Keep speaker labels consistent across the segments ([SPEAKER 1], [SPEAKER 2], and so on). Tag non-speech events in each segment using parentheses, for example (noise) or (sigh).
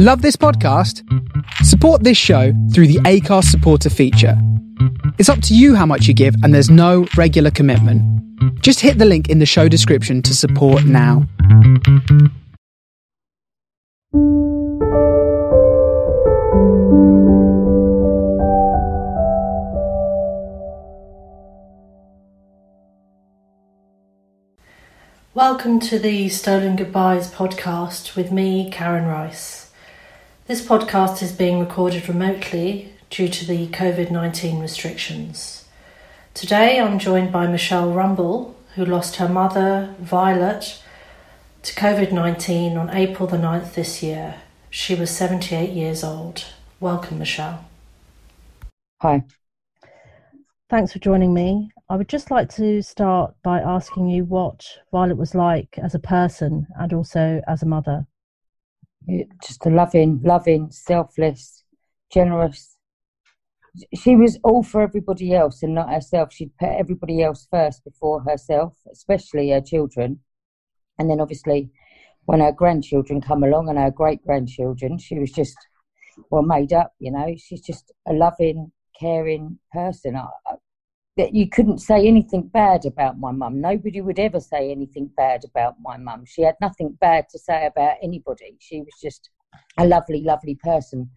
[SPEAKER 1] Love this podcast? Support this show through the Acast supporter feature. It's up to you how much you give, and there's no regular commitment. Just hit the link in the show description to support now.
[SPEAKER 2] Welcome to the Stolen Goodbyes podcast with me, Karen Rice. This podcast is being recorded remotely due to the COVID 19 restrictions. Today I'm joined by Michelle Rumble, who lost her mother, Violet, to COVID 19 on April the 9th this year. She was 78 years old. Welcome, Michelle.
[SPEAKER 3] Hi.
[SPEAKER 2] Thanks for joining me. I would just like to start by asking you what Violet was like as a person and also as a mother.
[SPEAKER 3] Just a loving, loving, selfless, generous. She was all for everybody else and not herself. She'd put everybody else first before herself, especially her children. And then obviously, when her grandchildren come along and her great grandchildren, she was just well made up. You know, she's just a loving, caring person. I, that you couldn't say anything bad about my mum. Nobody would ever say anything bad about my mum. She had nothing bad to say about anybody. She was just a lovely, lovely person.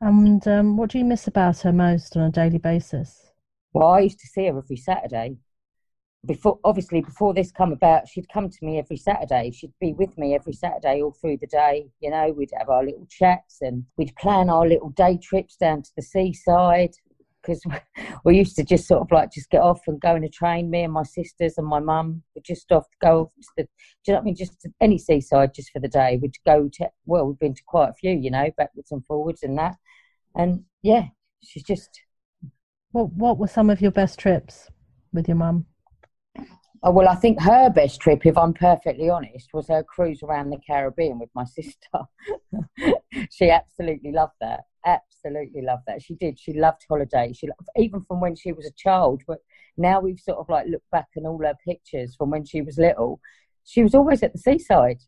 [SPEAKER 2] And um, what do you miss about her most on a daily basis?
[SPEAKER 3] Well, I used to see her every Saturday. Before, obviously, before this come about, she'd come to me every Saturday. She'd be with me every Saturday all through the day. You know, we'd have our little chats and we'd plan our little day trips down to the seaside because (laughs) we used to just sort of like just get off and go in a train. Me and my sisters and my mum would just off go to the, do you know what I mean? Just any seaside just for the day. We'd go to well, we've been to quite a few, you know, backwards and forwards and that. And yeah, she's just.
[SPEAKER 2] What What were some of your best trips with your mum?
[SPEAKER 3] Oh, well, I think her best trip, if I'm perfectly honest, was her cruise around the Caribbean with my (laughs) sister. she absolutely loved that. Absolutely loved that. She did. She loved holidays. She loved, even from when she was a child. But now we've sort of like looked back on all her pictures from when she was little. She was always at the seaside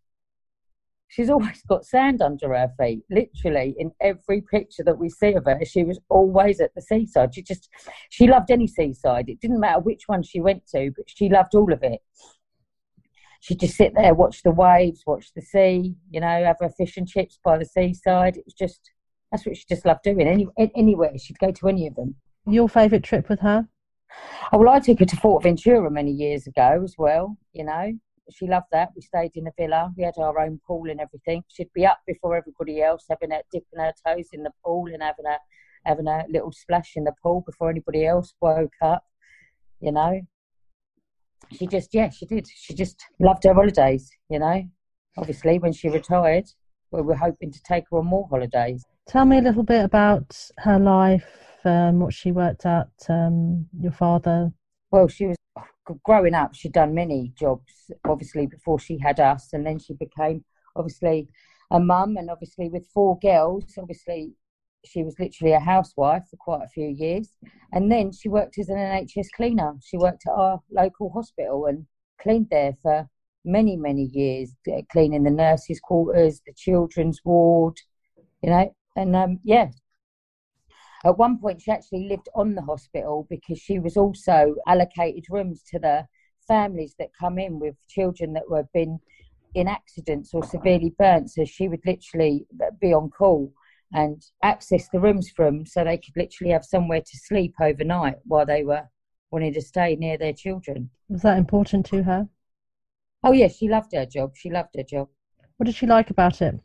[SPEAKER 3] she's always got sand under her feet. Literally, in every picture that we see of her, she was always at the seaside. She just, she loved any seaside. It didn't matter which one she went to, but she loved all of it. She'd just sit there, watch the waves, watch the sea, you know, have her fish and chips by the seaside. It was just, that's what she just loved doing. Any, anywhere, she'd go to any of them.
[SPEAKER 2] Your favourite trip with her?
[SPEAKER 3] Oh, well, I took her to Fort Ventura many years ago as well, you know she loved that. We stayed in a villa. We had our own pool and everything. She'd be up before everybody else, having a dipping her toes in the pool and having a having a little splash in the pool before anybody else woke up. You know, she just yeah, she did. She just loved her holidays. You know, obviously when she retired, we were hoping to take her on more holidays.
[SPEAKER 2] Tell me a little bit about her life, um, what she worked at, um, your father.
[SPEAKER 3] Well, she was growing up, she'd done many jobs, obviously, before she had us. And then she became, obviously, a mum. And obviously, with four girls, obviously, she was literally a housewife for quite a few years. And then she worked as an NHS cleaner. She worked at our local hospital and cleaned there for many, many years, cleaning the nurses' quarters, the children's ward, you know. And um, yeah, at one point, she actually lived on the hospital because she was also allocated rooms to the families that come in with children that were been in accidents or severely burnt. So she would literally be on call and access the rooms for them so they could literally have somewhere to sleep overnight while they were wanting to stay near their children.
[SPEAKER 2] Was that important to her?
[SPEAKER 3] Oh, yes, yeah, she loved her job. She loved her job.
[SPEAKER 2] What did she like about it?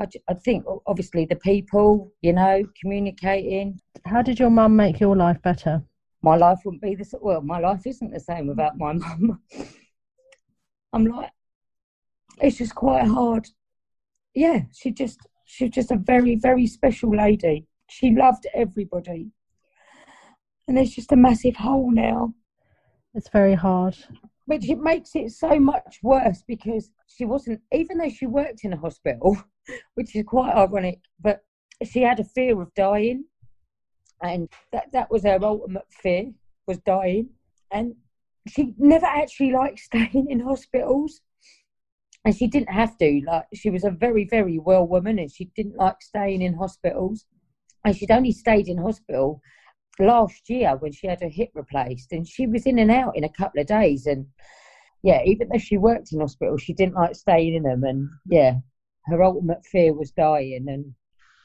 [SPEAKER 3] I, I think obviously the people, you know, communicating.
[SPEAKER 2] How did your mum make your life better?
[SPEAKER 3] My life wouldn't be the same. Well, my life isn't the same without my mum. (laughs) I'm like, it's just quite hard. Yeah, she just she's just a very very special lady. She loved everybody, and there's just a massive hole now.
[SPEAKER 2] It's very hard
[SPEAKER 3] which it makes it so much worse because she wasn't even though she worked in a hospital (laughs) which is quite ironic but she had a fear of dying and that that was her ultimate fear was dying and she never actually liked (laughs) staying in hospitals and she didn't have to. Like she was a very, very well woman, and she didn't like staying in hospitals. And she'd only stayed in hospital last year when she had her hip replaced, and she was in and out in a couple of days. And yeah, even though she worked in hospital, she didn't like staying in them. And yeah, her ultimate fear was dying. And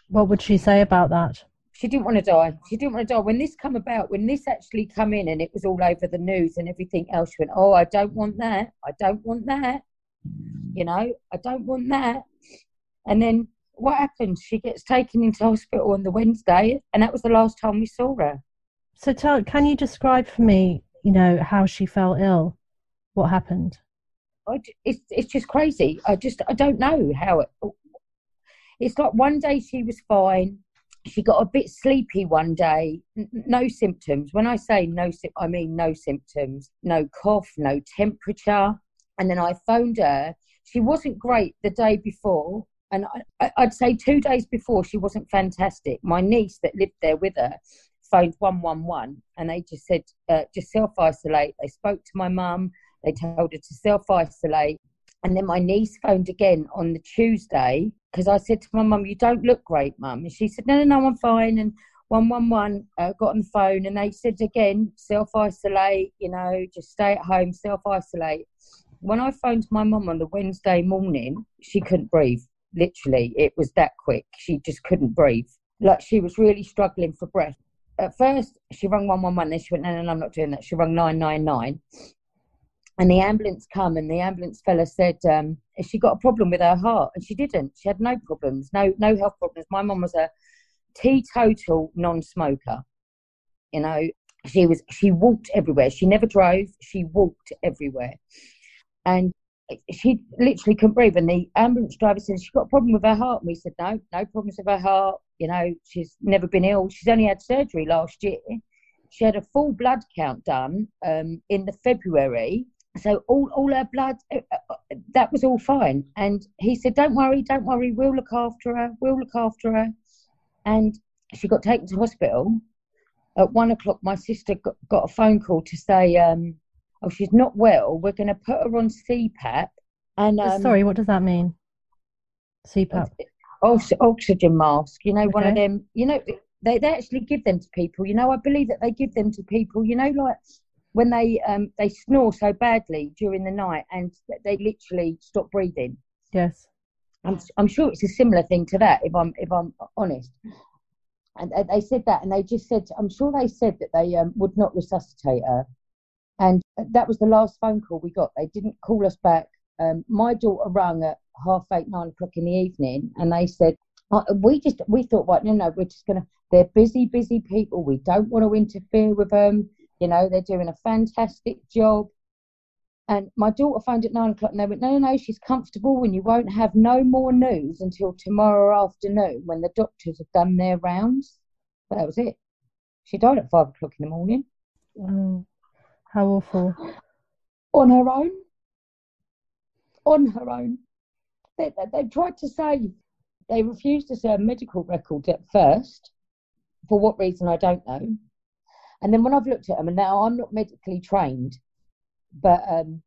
[SPEAKER 2] what would she say about that?
[SPEAKER 3] She didn't want to die. She didn't want to die. When this come about, when this actually come in, and it was all over the news and everything else, she went, "Oh, I don't want that. I don't want that. You know, I don't want that." And then what happens? She gets taken into hospital on the Wednesday, and that was the last time we saw her.
[SPEAKER 2] So, tell, can you describe for me, you know, how she fell ill? What happened?
[SPEAKER 3] I, it's it's just crazy. I just I don't know how it. It's like one day she was fine. She got a bit sleepy one day. N- no symptoms. When I say no, I mean no symptoms. No cough. No temperature. And then I phoned her. She wasn't great the day before, and I, I'd say two days before she wasn't fantastic. My niece that lived there with her phoned 111 and they just said, uh, just self isolate. They spoke to my mum, they told her to self isolate. And then my niece phoned again on the Tuesday because I said to my mum, You don't look great, mum. And she said, No, no, no, I'm fine. And 111 uh, got on the phone and they said again, self isolate, you know, just stay at home, self isolate. When I phoned my mum on the Wednesday morning, she couldn't breathe. Literally, it was that quick. She just couldn't breathe. Like she was really struggling for breath. At first, she rang 111, then she went, No, no, no, I'm not doing that. She rang 999 and the ambulance come and the ambulance fella said um, she got a problem with her heart and she didn't she had no problems no no health problems my mum was a teetotal non-smoker you know she was she walked everywhere she never drove she walked everywhere and she literally couldn't breathe and the ambulance driver said She's got a problem with her heart. And we said no no problems with her heart. You know she's never been ill. She's only had surgery last year. She had a full blood count done um, in the february. So all, all her blood uh, uh, that was all fine. And he said don't worry don't worry. We'll look after her. We'll look after her. And she got taken to hospital. At one o'clock my sister got, got a phone call to say um, oh she's not well. We're going to put her on cpap and
[SPEAKER 2] um, sorry what does that mean? Cpap
[SPEAKER 3] oxygen mask you know okay. one of them you know they, they actually give them to people. You know i believe that they give them to people you know like when they um, they snore so badly during the night and they literally stop breathing.
[SPEAKER 2] Yes,
[SPEAKER 3] I'm I'm sure it's a similar thing to that. If I'm if I'm honest, and they said that, and they just said I'm sure they said that they um, would not resuscitate her, and that was the last phone call we got. They didn't call us back. Um, my daughter rang at half eight nine o'clock in the evening, and they said uh, we just we thought right no no we're just gonna they're busy busy people we don't want to interfere with them you know, they're doing a fantastic job. And my daughter phoned at nine o'clock and they went, No, no, no, she's comfortable and you won't have no more news until tomorrow afternoon when the doctors have done their rounds. But that was it. She died at five o'clock in the morning.
[SPEAKER 2] Oh, how awful.
[SPEAKER 3] On her own. On her own. They, they, they tried to say they refused to serve medical records at first. For what reason, I don't know. And then when I've looked at them, and now I'm not medically trained, but um,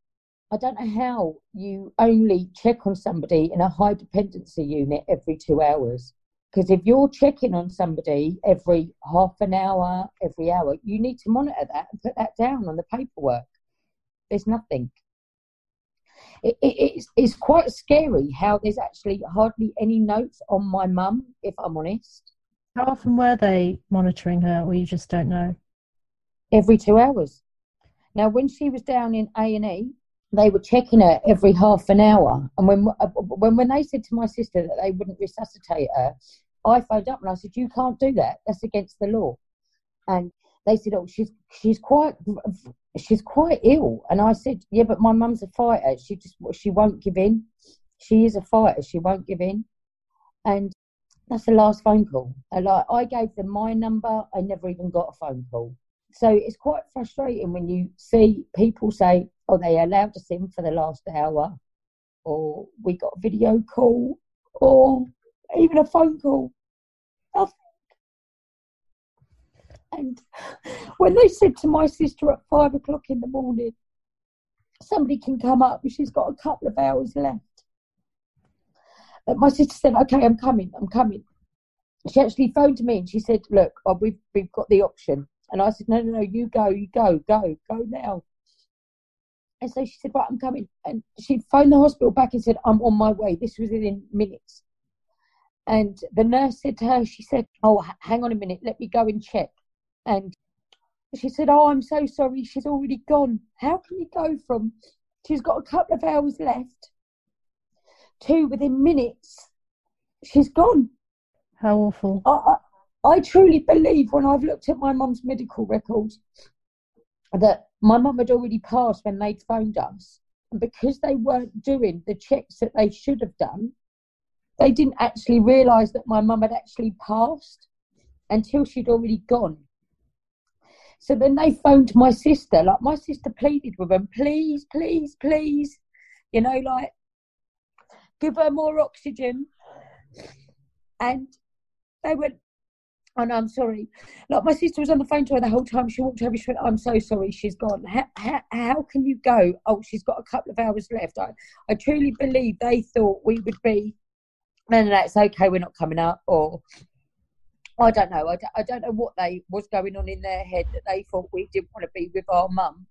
[SPEAKER 3] I don't know how you only check on somebody in a high dependency unit every two hours. Because if you're checking on somebody every half an hour, every hour, you need to monitor that and put that down on the paperwork. There's nothing. It, it, it's, it's quite scary how there's actually hardly any notes on my mum, if I'm honest.
[SPEAKER 2] How often were they monitoring her, or you just don't know?
[SPEAKER 3] every two hours. Now, when she was down in A and E, they were checking her every half an hour. And when uh, when when they said to my sister that they wouldn't resuscitate her, I phoned up and I said, "You can't do that. That's against the law." And they said, "Oh, she's she's quite she's quite ill." And I said, "Yeah, but my mum's a fighter. She just she won't give in. She is a fighter. She won't give in." And that's the last phone call. And like I gave them my number. I never even got a phone call. So it's quite frustrating when you see people say, oh, they allowed us in for the last hour, or we got a video call, or even a phone call. Nothing. And when they said to my sister at five o'clock in the morning, somebody can come up, she's got a couple of hours left. But my sister said, "Okay, I'm coming. I'm coming." She actually phoned me and she said, "Look, oh, we've we've got the option." And I said, "No, no, no. You go. You go. Go. Go now." And so she said, "Right, I'm coming." And she phoned the hospital back and said, "I'm on my way." This was within minutes. And the nurse said to her, she said, "Oh, hang on a minute. Let me go and check." And she said, "Oh, I'm so sorry. She's already gone. How can you go from she's got a couple of hours left to within minutes she's gone?"
[SPEAKER 2] How awful!
[SPEAKER 3] I, I, I truly believe when I've looked at my mum's medical records that my mum had already passed when they'd phoned us, and because they weren't doing the checks that they should have done, they didn't actually realise that my mum had actually passed until she'd already gone. So then they phoned my sister. Like my sister pleaded with them, please, please, please, you know, like give her more oxygen. And they went, Oh I'm sorry. Like my sister was on the phone to her the whole time. She walked over. She went, "I'm so sorry. She's gone. How, how, how can you go? Oh, she's got a couple of hours left." I, I truly believe they thought we would be, no, no, no, it's okay. We're not coming up, or I don't know. I don't, I don't know what they was going on in their head that they thought we didn't want to be with our mum.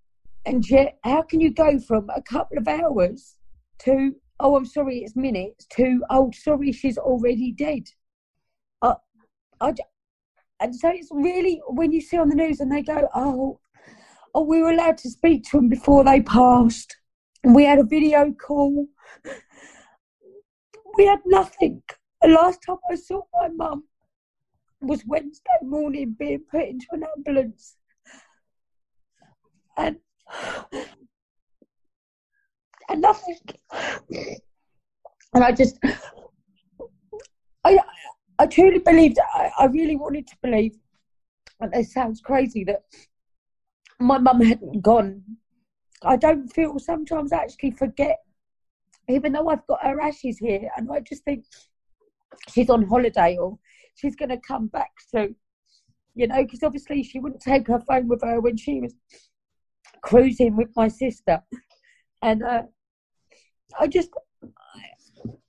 [SPEAKER 3] And yet, how can you go from a couple of hours to oh, I'm sorry, it's minutes to oh, sorry, she's already dead. I, I, and so it's really when you see on the news and they go, oh, oh, we were allowed to speak to them before they passed, and we had a video call. (laughs) We had nothing. The last time I saw my mum was Wednesday morning being put into an ambulance. And (sighs) and nothing. And I just I I truly believed I, I really wanted to believe and it sounds crazy that my mum hadn't gone. I don't feel sometimes I actually forget, even though I've got her ashes here, and I just think she's on holiday or she's going to come back soon. You know, because obviously she wouldn't take her phone with her when she was cruising with my sister. And uh, I just,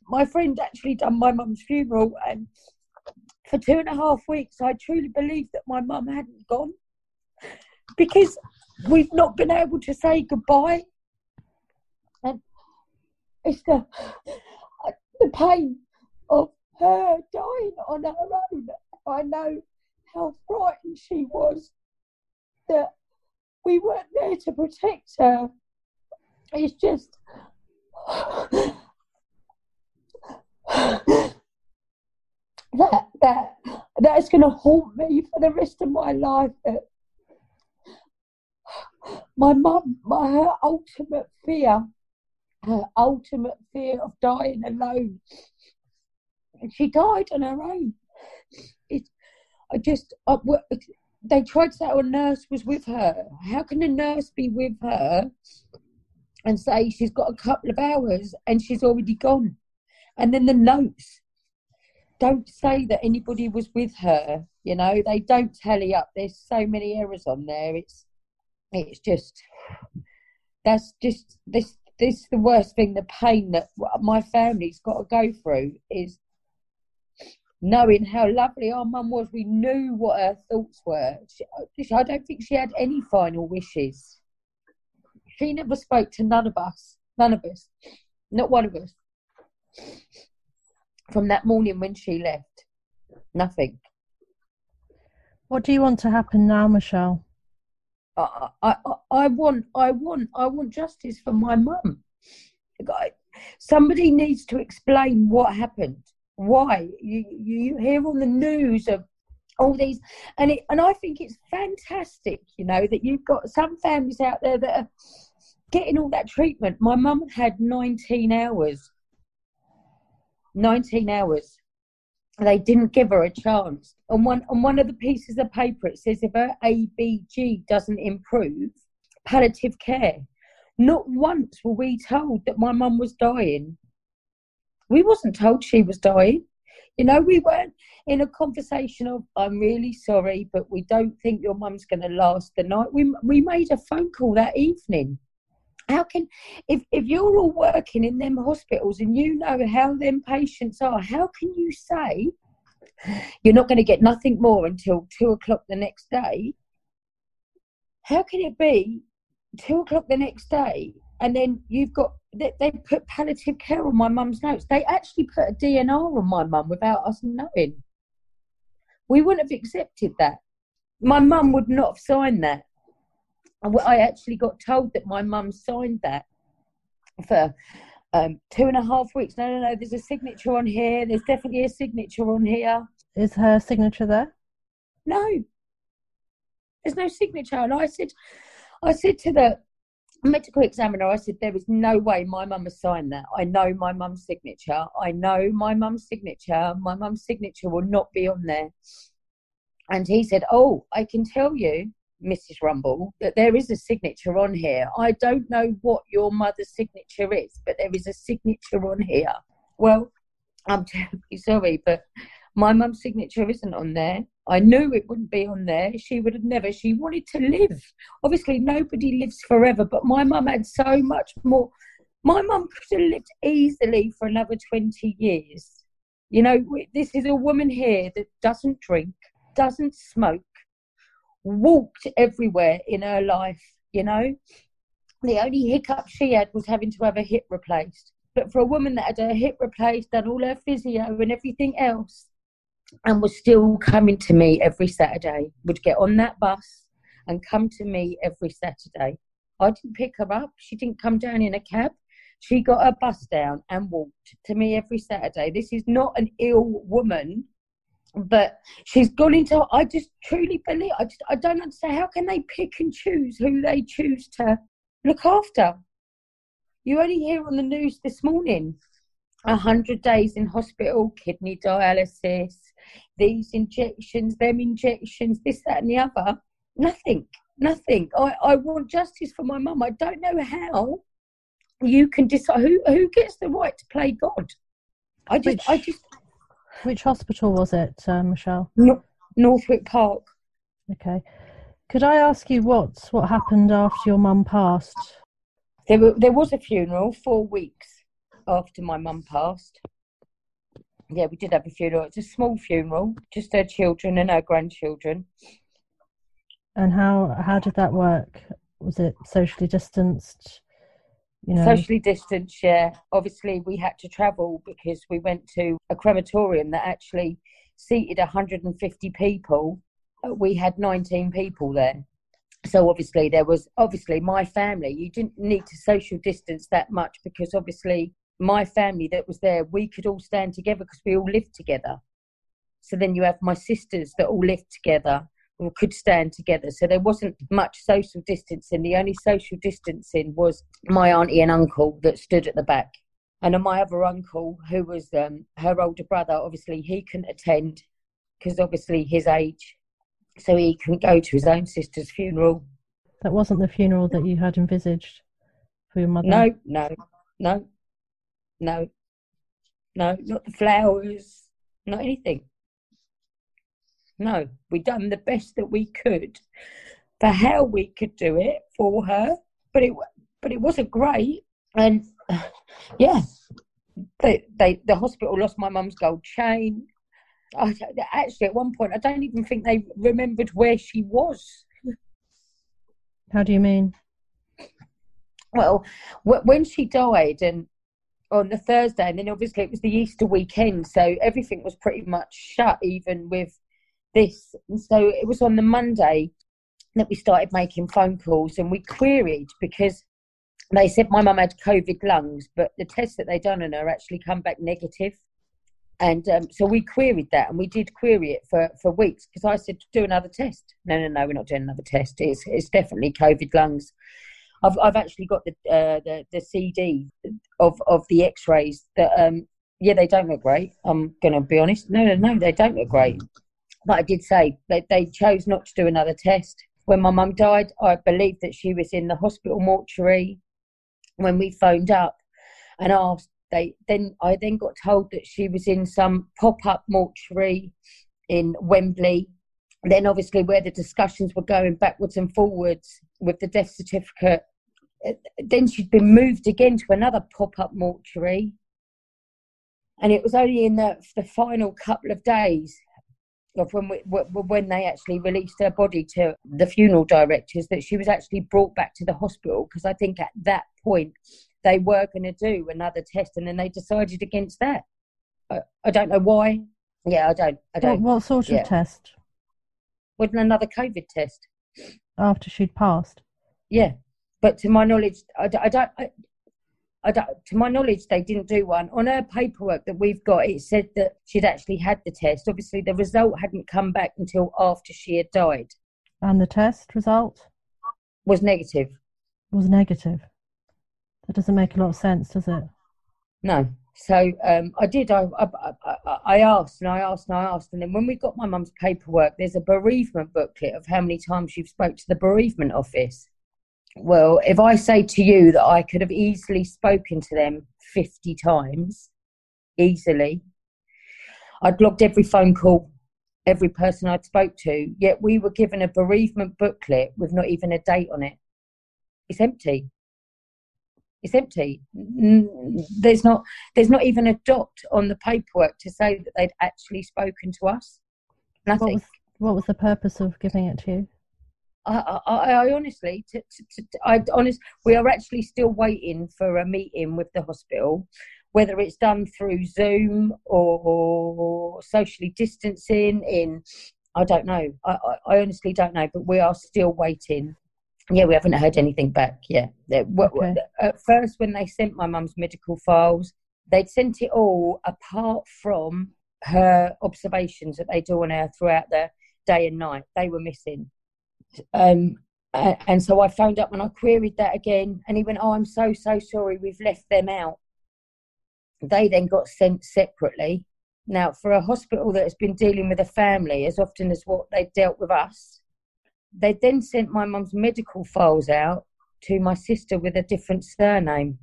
[SPEAKER 3] my friend actually done my mum's funeral, and for two and a half weeks, I truly believed that my mum hadn't gone because we've not been able to say goodbye. And it's the, the pain of her dying on her own. I know how frightened she was that we weren't there to protect her. It's just that that that's going to haunt me for the rest of my life. That my mum, my her ultimate fear, her ultimate fear of dying alone and she died on her own. It, I just, I, they tried to say, oh, a nurse was with her. How can a nurse be with her and say she's got a couple of hours and she's already gone? And then the notes don't say that anybody was with her. You know, they don't tally up. There's so many errors on there. It's, it's just, that's just this. This the worst thing. The pain that my family's got to go through is knowing how lovely our mum was. We knew what her thoughts were. Uh, she, I don't think she had any final wishes. She never spoke to none of us, none of us, not one of us. From that morning when she left, nothing.
[SPEAKER 2] What do you want to happen now, Michelle?
[SPEAKER 3] I, I, I want, I want, I want justice for my mum. Somebody needs to explain what happened why you you hear on the news of all these and it and I think it's fantastic you know that you've got some families out there that are getting all that treatment my mum had 19 hours 19 hours. They didn't give her a chance. And one on one of the pieces of paper it says if her abg doesn't improve palliative care. Not once were we told that my mum was dying. We wasn't told she was dying. You know, we weren't in a conversation of, I'm really sorry, but we don't think your mum's going to last the night. We, we made a phone call that evening How can, if, if you're all working in them hospitals and you know how them patients are, how can you say you're not going to get nothing more until two o'clock the next day? How can it be two o'clock the next day and then you've got they, they put palliative care on my mum's notes. They actually put a DNR on my mum without us knowing. We wouldn't have accepted that. My mum would not have signed that. I actually got told that my mum signed that for um, two and a half weeks. No, no, no. There's a signature on here. There's definitely a signature on here.
[SPEAKER 2] Is her signature there?
[SPEAKER 3] No. There's no signature. And I said, I said to the medical examiner, I said, there is no way my mum has signed that. I know my mum's signature. I know my mum's signature. My mum's signature will not be on there. And he said, oh, I can tell you, Mrs. Rumble, that there is a signature on here. I don't know what your mother's signature is, but there is a signature on here. Well, I'm (laughs) terribly sorry, but my mum's signature isn't on there. I knew it wouldn't be on there. She would have never. She wanted to live. Obviously, nobody lives forever, but my mum had so much more. My mum could have lived easily for another 20 years. You know, this is a woman here that doesn't drink, doesn't smoke, walked everywhere in her life, you know. The only hiccup she had was having to have a hip replaced. But for a woman that had her hip replaced, done all her physio and everything else, and was still coming to me every Saturday, would get on that bus and come to me every Saturday. I didn't pick her up. She didn't come down in a cab. She got her bus down and walked to me every Saturday. This is not an ill woman, but she's gone into. I just truly believe. I just I don't understand. How can they pick and choose who they choose to look after? You only hear on the news this morning 100 days in hospital, kidney dialysis, these injections, them injections, this, that, and the other. Nothing, nothing. I, I want justice for my mum. I don't know how you can decide who, who gets the right to play God. I just, which, I just.
[SPEAKER 2] Which hospital was it, uh, Michelle?
[SPEAKER 3] No, Northwick Park.
[SPEAKER 2] Okay. Could I ask you what what happened after your mum passed?
[SPEAKER 3] There, were, there was a funeral four weeks after my mum passed. Yeah, we did have a funeral. It's a small funeral, just her children and her grandchildren.
[SPEAKER 2] And how how did that work? Was it socially distanced?
[SPEAKER 3] You know? Socially distanced, yeah. Obviously, we had to travel because we went to a crematorium that actually seated 150 people. We had 19 people there so obviously there was obviously my family you didn't need to social distance that much because obviously my family that was there, we could all stand together because we all lived together. So then you have my sisters that all lived together could stand together. So there wasn't much social distancing. The only social distancing was my auntie and uncle that stood at the back. And my other uncle, who was um, her older brother, obviously he couldn't attend because obviously his age. So he couldn't go to his own sister's funeral.
[SPEAKER 2] That wasn't the funeral that you had envisaged for your mother?
[SPEAKER 3] No, no, no no, no, not the flowers, not anything. No, we done the best that we could for how we could do it for her, but it but it wasn't great. And (sighs) yeah, they, they the hospital lost my mum's gold chain. I, actually, at one point, I don't even think they remembered where she was.
[SPEAKER 2] How do you mean?
[SPEAKER 3] Well, when she died, and on the Thursday, and then obviously it was the Easter weekend, so everything was pretty much shut, even with this. And so it was on the Monday that we started making phone calls, and we queried because they said my mum had COVID lungs, but the tests that they done on her actually come back negative. And um, so we queried that, and we did query it for, for weeks because I said, do another test. No, no, no, we're not doing another test. It's, it's definitely COVID lungs. I've I've actually got the uh, the the CD of of the X-rays that um yeah they don't look great. I'm gonna be honest. No no no they don't look great. I did say they they chose not to do another test. When my mum died, I believe that she was in the hospital mortuary. When we phoned up and asked, they then I then got told that she was in some pop up mortuary in Wembley then obviously where the discussions were going backwards and forwards with the death certificate eh, then she'd been moved again to another pop-up mortuary and it was only in the, the final couple of days of when we, when they actually released her body to the funeral directors that she was actually brought back to the hospital because I think at that point they were going to do another test and then they decided against that. I, I don't know why. Yeah, I don't. I don't.
[SPEAKER 4] What, what sort of test?
[SPEAKER 3] Wasn't another COVID test
[SPEAKER 4] after she'd passed?
[SPEAKER 3] Yeah, but to my knowledge, I, I don't. I, I don't, to my knowledge, they didn't do one. On her paperwork that we've got, it said that she'd actually had the test. Obviously, the result hadn't come back until after she had died.
[SPEAKER 4] And the test result?
[SPEAKER 3] Was negative.
[SPEAKER 4] Was negative. That doesn't make a lot of sense, does it?
[SPEAKER 3] No. So um, I did. I, I, I, I asked and I asked and I asked, and then when we got my mum's paperwork, there's a bereavement booklet of how many times you've spoke to the bereavement office well, if I say to you that I could have easily spoken to them 50 times, easily, I'd logged every phone call, every person I'd spoke to, yet we were given a bereavement booklet with not even a date on it. It's empty. It's empty. There's not. There's not even a dot on the paperwork to say that they'd actually spoken to us. Nothing.
[SPEAKER 4] What was, what was the purpose of giving it to you?
[SPEAKER 3] I, I, I honestly, to, to, to, I honest, we are actually still waiting for a meeting with the hospital, whether it's done through Zoom or, or socially distancing. In, I don't know. I, I, I, honestly don't know, but we are still waiting. Yeah, we haven't heard anything back yet. Okay. At first, when they sent my mum's medical files, they'd sent it all apart from her observations that they do on her throughout the day and night. They were missing. Um, and so I phoned up and I queried that again, and he went, "Oh, I'm so so sorry, we've left them out." They then got sent separately. Now, for a hospital that has been dealing with a family as often as what they dealt with us, they then sent my mum's medical files out to my sister with a different surname.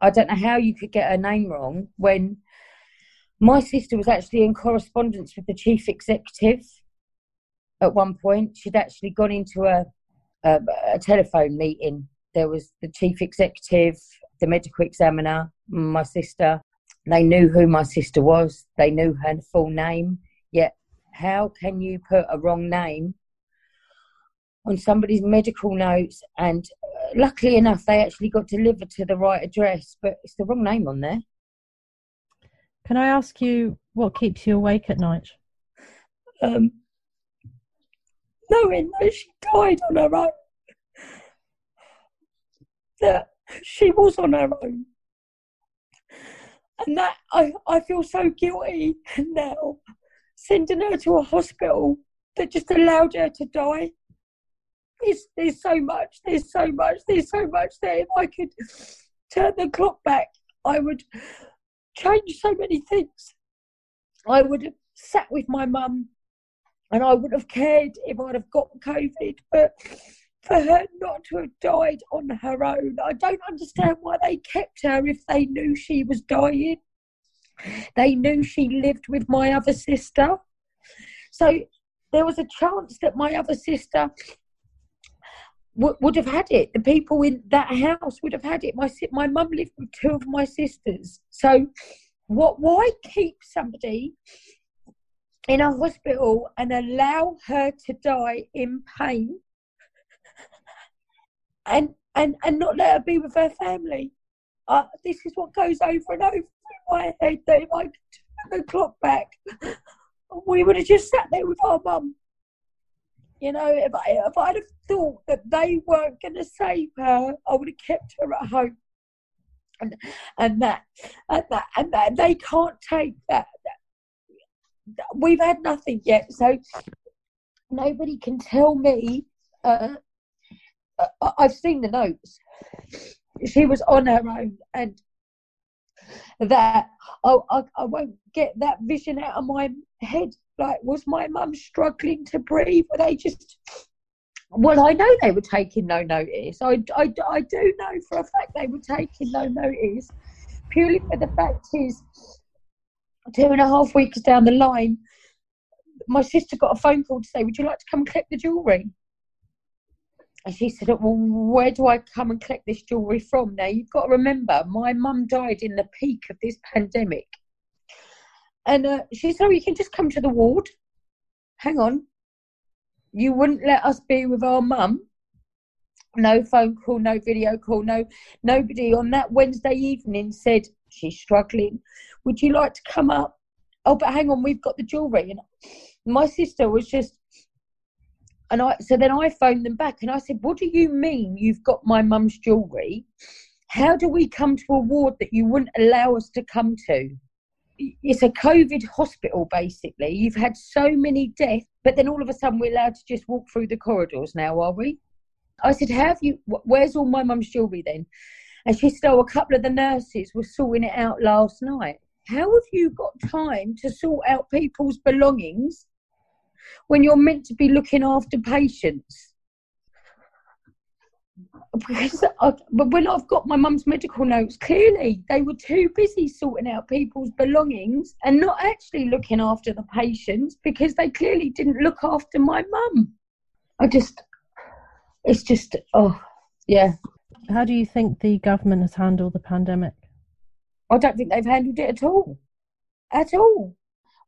[SPEAKER 3] I don't know how you could get her name wrong when my sister was actually in correspondence with the chief executive at one point. She'd actually gone into a, a, a telephone meeting. There was the chief executive, the medical examiner, my sister. They knew who my sister was. They knew her full name. Yet, how can you put a wrong name on somebody's medical notes? And uh, luckily enough, they actually got delivered to the right address, but it's the wrong name on there.
[SPEAKER 4] Can I ask you what keeps you awake at night?
[SPEAKER 3] Um, knowing that she died on her own. That she was on her own. And that I, I feel so guilty now sending her to a hospital that just allowed her to die. There's, there's so much, there's so much, there's so much that if I could turn the clock back, I would change so many things. I would have sat with my mum and I would have cared if I'd have got COVID, but for her not to have died on her own, I don't understand why they kept her if they knew she was dying. They knew she lived with my other sister. So there was a chance that my other sister w- would have had it. The people in that house would have had it. My my mum lived with two of my sisters. So what? Why keep somebody in a hospital and allow her to die in pain and and and not let her be with her family. Uh, this is what goes over and over in my head that if I could turn the clock back, (laughs) we would have just sat there with our mum. You know, if I if I'd have thought that they weren't going to save her, I would have kept her at home. And, and that and that and that they can't take that we've had nothing yet, so nobody can tell me. Uh, uh, I've seen the notes. She was on her own, and that I, I, I won't get that vision out of my head. Like, was my mum struggling to breathe? Were they just well, I know they were taking no notice. I, I, I do know for a fact they were taking no notice, purely for the fact is two and a half weeks down the line, my sister got a phone call to say, Would you like to come and collect the jewellery? and she said, "Well, where do I come and collect this jewellery from?" Now you've got to remember, my mum died in the peak of this pandemic, and uh, she said, "Oh, you can just come to the ward." Hang on, you wouldn't let us be with our mum? No phone call, no video call, no nobody on that Wednesday evening said she's struggling. Would you like to come up? Oh, but hang on, we've got the jewellery, and my sister was just and I so then I phoned them back and I said, What do you mean you've got my mum's jewellery? How do we come to a ward that you wouldn't allow us to come to? It's a COVID hospital, basically. You've had so many deaths, but then all of a sudden we're allowed to just walk through the corridors now, are we? I said, Have you, where's all my mum's jewellery then? And she said, Oh, a couple of the nurses were sorting it out last night. How have you got time to sort out people's belongings when you're meant to be looking after patients. Because I, but when I've got my mum's medical notes, clearly they were too busy sorting out people's belongings and not actually looking after the patients because they clearly didn't look after my mum. I just, it's just, oh, yeah.
[SPEAKER 4] How do you think the government has handled the pandemic?
[SPEAKER 3] I don't think they've handled it at all. At all.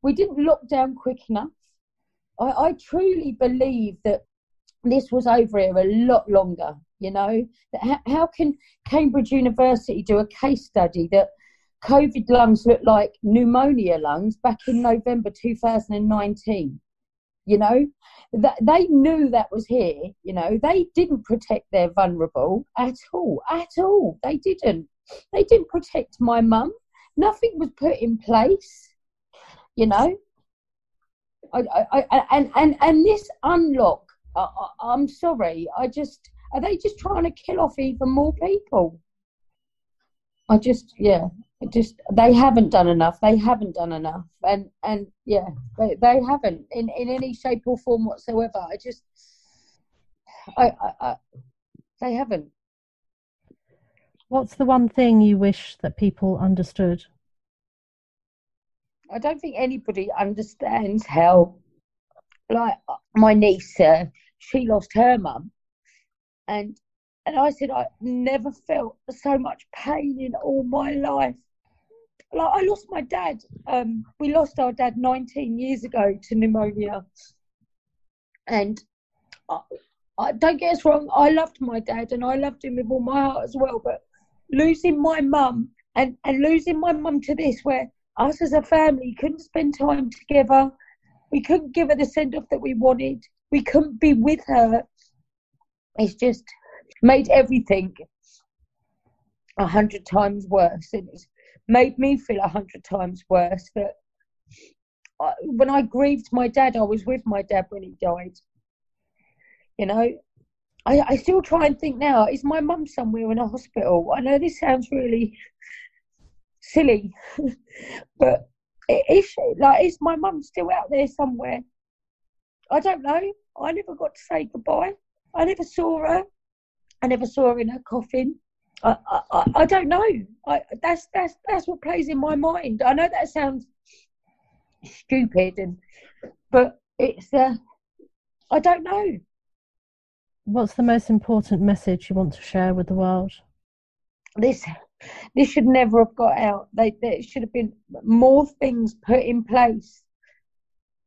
[SPEAKER 3] We didn't lock down quick enough. I, I truly believe that this was over here a lot longer. You know, how, how can Cambridge University do a case study that COVID lungs look like pneumonia lungs back in November 2019? You know, that they knew that was here. You know, they didn't protect their vulnerable at all, at all. They didn't. They didn't protect my mum. Nothing was put in place. You know, I, I, and, and, and this unlock, I, I'm sorry, I just, are they just trying to kill off even more people? I just, yeah, just they haven't done enough. They haven't done enough, and and yeah, they, they haven't in in any shape or form whatsoever. I just, I, I, I they haven't.
[SPEAKER 4] What's the one thing you wish that people understood?
[SPEAKER 3] I don't think anybody understands how, like my niece, uh, she lost her mum, and and I said I never felt so much pain in all my life. Like I lost my dad. Um, we lost our dad 19 years ago to pneumonia, and I, I, don't get us wrong. I loved my dad, and I loved him with all my heart as well. But losing my mum and and losing my mum to this, where us as a family couldn't spend time together. We couldn't give her the send off that we wanted. We couldn't be with her. It's just made everything a hundred times worse. And it's made me feel a hundred times worse that I, when I grieved my dad, I was with my dad when he died. You know, I, I still try and think now, is my mum somewhere in a hospital? I know this sounds really silly. (laughs) but is she, like is my mum still out there somewhere? I don't know. I never got to say goodbye. I never saw her. I never saw her in her coffin. I, I, I don't know. I, that's that's that's what plays in my mind. I know that sounds stupid, and but it's uh, I don't know.
[SPEAKER 4] What's the most important message you want to share with the world?
[SPEAKER 3] This this should never have got out. They, there should have been more things put in place.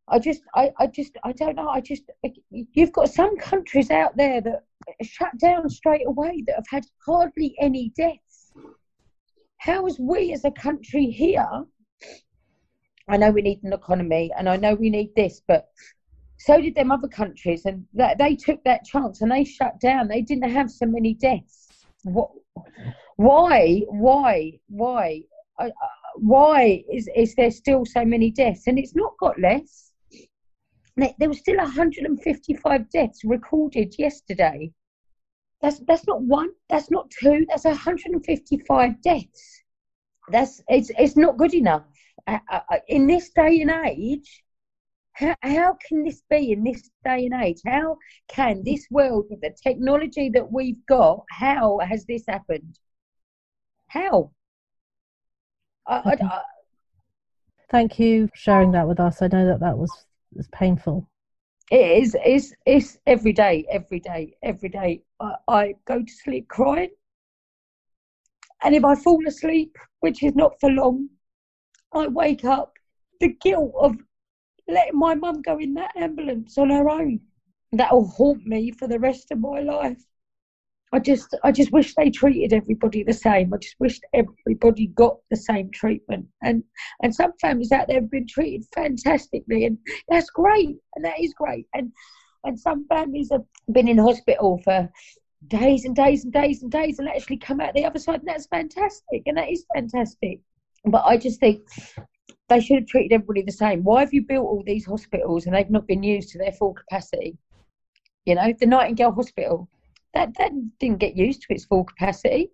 [SPEAKER 3] I just, I, I just, I don't know. I just, you've got some countries out there that shut down straight away that have had hardly any deaths. How is we as a country here? I know we need an economy, and I know we need this, but so did them other countries, and that they took that chance and they shut down. They didn't have so many deaths. What? why, why, why, uh, why is, is there still so many deaths? And it's not got less. There were still 155 deaths recorded yesterday. That's that's not one. That's not two. That's 155 deaths. That's it's it's not good enough. Uh, uh, uh, in this day and age, how, how can this be in this day and age? How can this world, with the technology that we've got, how has this happened? How? I, I, I,
[SPEAKER 4] Thank you for sharing that with us. I know that that was, was painful.
[SPEAKER 3] It is it's, it's every day every day every day. I, I go to sleep crying. And if i fall asleep which is not for long i wake up the guilt of letting my mum go in that ambulance on her own. That will haunt me for the rest of my life I just I just wish they treated everybody the same. I just wish everybody got the same treatment. And and some families out there have been treated fantastically and that's great and that is great. And and some families have been in hospital for days and days and days and days and actually come out the other side and that's fantastic and that is fantastic. But I just think they should have treated everybody the same. Why have you built all these hospitals and they've not been used to their full capacity? You know, the Nightingale Hospital that that didn't get used to its full capacity.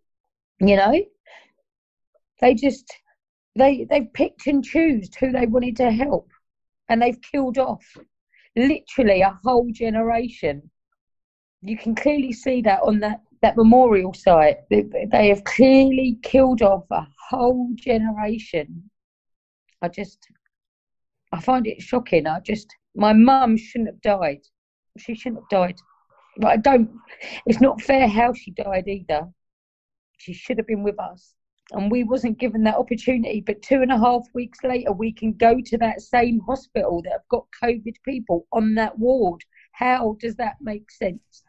[SPEAKER 3] You know, they just they they've picked and choose who they wanted to help, and they've killed off literally a whole generation. You can clearly see that on that that memorial site. They, they have clearly killed off a whole generation. I just I find it shocking. I just my mum shouldn't have died. She shouldn't have died. But I don't. It's not fair how she died either. She should have been with us, and we wasn't given that opportunity. But two and a half weeks later, we can go to that same hospital that have got COVID people on that ward. How does that make sense?